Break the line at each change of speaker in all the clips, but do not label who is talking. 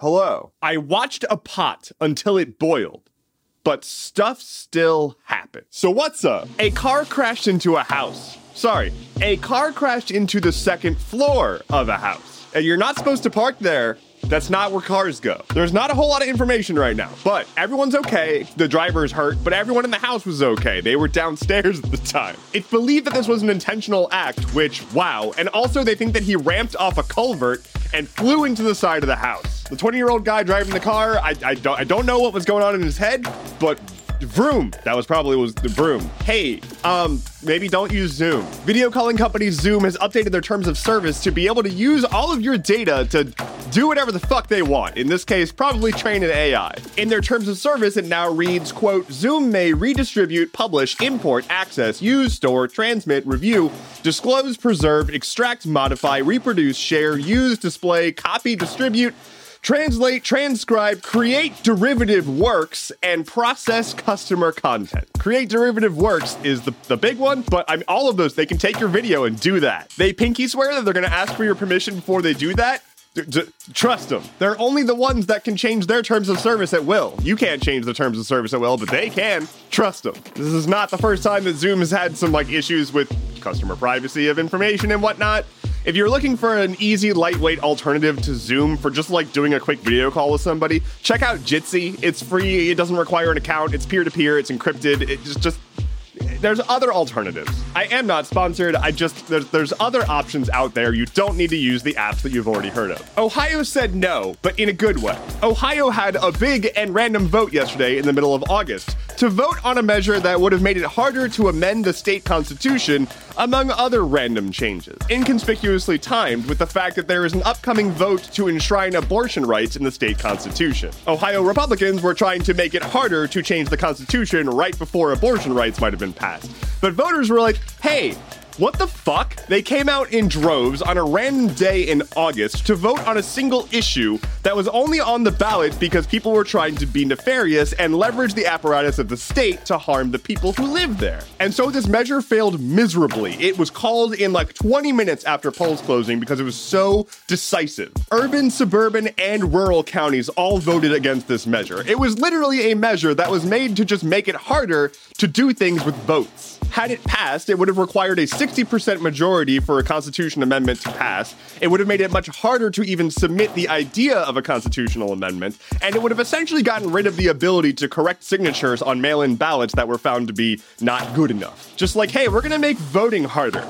Hello. I watched a pot until it boiled, but stuff still happened. So what's up? A car crashed into a house. Sorry, a car crashed into the second floor of a house. And you're not supposed to park there. That's not where cars go. There's not a whole lot of information right now, but everyone's okay. The driver is hurt, but everyone in the house was okay. They were downstairs at the time. It's believed that this was an intentional act, which, wow. And also, they think that he ramped off a culvert and flew into the side of the house. The 20 year old guy driving the car, I, I, don't, I don't know what was going on in his head, but Vroom. That was probably was the Vroom. Hey, um, maybe don't use Zoom. Video calling company Zoom has updated their terms of service to be able to use all of your data to do whatever the fuck they want. In this case, probably train an AI. In their terms of service, it now reads, quote, Zoom may redistribute, publish, import, access, use, store, transmit, review, disclose, preserve, extract, modify, reproduce, share, use, display, copy, distribute, translate, transcribe, create derivative works, and process customer content. Create derivative works is the, the big one, but I'm all of those. They can take your video and do that. They pinky swear that they're going to ask for your permission before they do that. D- d- trust them. They're only the ones that can change their terms of service at will. You can't change the terms of service at will, but they can. Trust them. This is not the first time that Zoom has had some like issues with customer privacy of information and whatnot. If you're looking for an easy, lightweight alternative to Zoom for just like doing a quick video call with somebody, check out Jitsi. It's free. It doesn't require an account. It's peer to peer. It's encrypted. It just just there's other alternatives. I am not sponsored. I just there's there's other options out there. You don't need to use the apps that you've already heard of. Ohio said no, but in a good way. Ohio had a big and random vote yesterday in the middle of August to vote on a measure that would have made it harder to amend the state constitution among other random changes. Inconspicuously timed with the fact that there is an upcoming vote to enshrine abortion rights in the state constitution. Ohio Republicans were trying to make it harder to change the constitution right before abortion rights might have been passed. But voters were like, hey, what the fuck? They came out in droves on a random day in August to vote on a single issue that was only on the ballot because people were trying to be nefarious and leverage the apparatus of the state to harm the people who live there. And so this measure failed miserably. It was called in like 20 minutes after polls closing because it was so decisive. Urban, suburban, and rural counties all voted against this measure. It was literally a measure that was made to just make it harder to do things with votes. Had it passed, it would have required a 60% majority for a constitution amendment to pass. It would have made it much harder to even submit the idea of a constitutional amendment, and it would have essentially gotten rid of the ability to correct signatures on mail in ballots that were found to be not good enough. Just like, hey, we're gonna make voting harder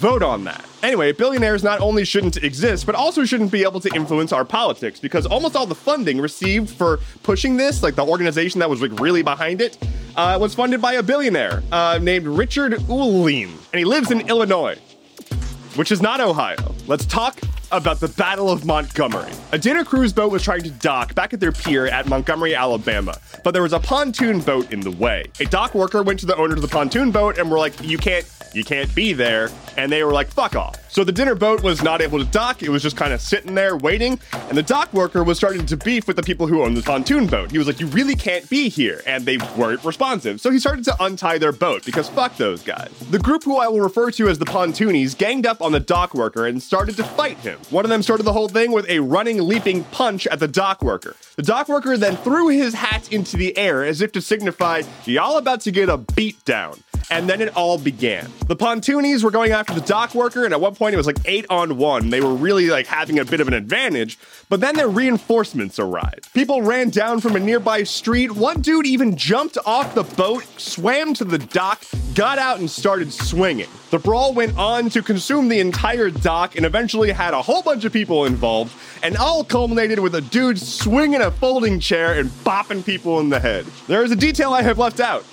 vote on that. Anyway, billionaires not only shouldn't exist, but also shouldn't be able to influence our politics because almost all the funding received for pushing this, like the organization that was like really behind it, uh, was funded by a billionaire uh, named Richard Uihlein, and he lives in Illinois, which is not Ohio. Let's talk about the Battle of Montgomery. A dinner cruise boat was trying to dock back at their pier at Montgomery, Alabama, but there was a pontoon boat in the way. A dock worker went to the owner of the pontoon boat and were like, "You can't you can't be there. And they were like, fuck off. So the dinner boat was not able to dock. It was just kind of sitting there waiting. And the dock worker was starting to beef with the people who owned the pontoon boat. He was like, you really can't be here. And they weren't responsive. So he started to untie their boat because fuck those guys. The group who I will refer to as the pontoonies ganged up on the dock worker and started to fight him. One of them started the whole thing with a running, leaping punch at the dock worker. The dock worker then threw his hat into the air as if to signify, y'all about to get a beat down and then it all began. The pontoonies were going after the dock worker, and at one point it was like eight on one. They were really like having a bit of an advantage, but then their reinforcements arrived. People ran down from a nearby street. One dude even jumped off the boat, swam to the dock, got out, and started swinging. The brawl went on to consume the entire dock and eventually had a whole bunch of people involved, and all culminated with a dude swinging a folding chair and bopping people in the head. There is a detail I have left out.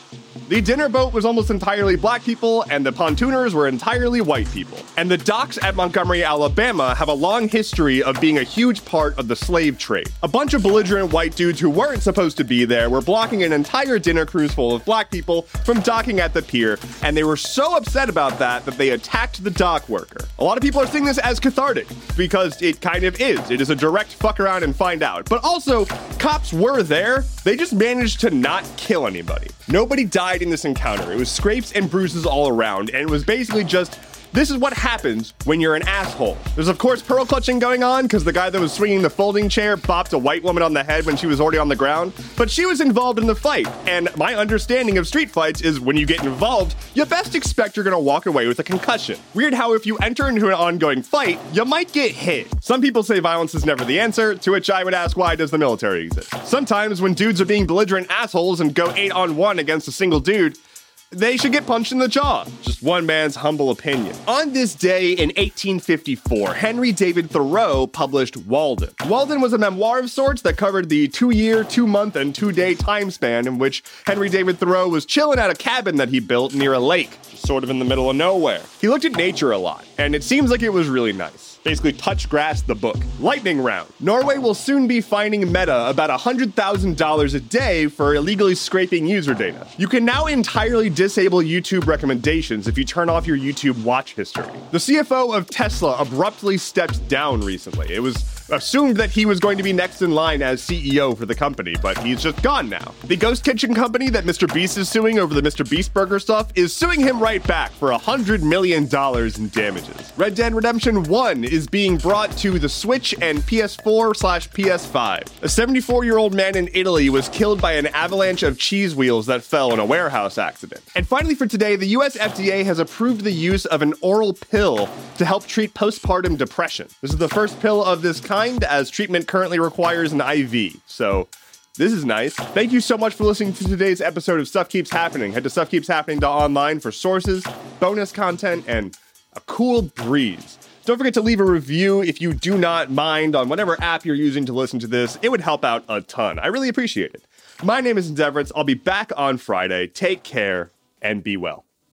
The dinner boat was almost entirely black people, and the pontooners were entirely white people. And the docks at Montgomery, Alabama have a long history of being a huge part of the slave trade. A bunch of belligerent white dudes who weren't supposed to be there were blocking an entire dinner cruise full of black people from docking at the pier, and they were so upset about that that they attacked the dock worker. A lot of people are seeing this as cathartic because it kind of is. It is a direct fuck around and find out. But also, cops were there, they just managed to not kill anybody. Nobody died in this encounter. It was scrapes and bruises all around, and it was basically just This is what happens when you're an asshole. There's, of course, pearl clutching going on because the guy that was swinging the folding chair bopped a white woman on the head when she was already on the ground. But she was involved in the fight, and my understanding of street fights is when you get involved, you best expect you're gonna walk away with a concussion. Weird how if you enter into an ongoing fight, you might get hit. Some people say violence is never the answer, to which I would ask why does the military exist? Sometimes when dudes are being belligerent assholes and go 8 on 1 against a single dude, they should get punched in the jaw. Just one man's humble opinion. On this day in 1854, Henry David Thoreau published Walden. Walden was a memoir of sorts that covered the two year, two month, and two day time span in which Henry David Thoreau was chilling at a cabin that he built near a lake, sort of in the middle of nowhere. He looked at nature a lot, and it seems like it was really nice basically touch grass the book. Lightning round. Norway will soon be fining Meta about $100,000 a day for illegally scraping user data. You can now entirely disable YouTube recommendations if you turn off your YouTube watch history. The CFO of Tesla abruptly stepped down recently. It was assumed that he was going to be next in line as CEO for the company, but he's just gone now. The Ghost Kitchen company that Mr. Beast is suing over the Mr. Beast Burger stuff is suing him right back for $100 million in damages. Red Dead Redemption 1 is being brought to the Switch and PS4 slash PS5. A 74 year old man in Italy was killed by an avalanche of cheese wheels that fell in a warehouse accident. And finally, for today, the US FDA has approved the use of an oral pill to help treat postpartum depression. This is the first pill of this kind kind, as treatment currently requires an IV. So this is nice. Thank you so much for listening to today's episode of Stuff Keeps Happening. Head to stuffkeepshappening.online for sources, bonus content, and a cool breeze. Don't forget to leave a review if you do not mind on whatever app you're using to listen to this. It would help out a ton. I really appreciate it. My name is Endeavorits. I'll be back on Friday. Take care and be well.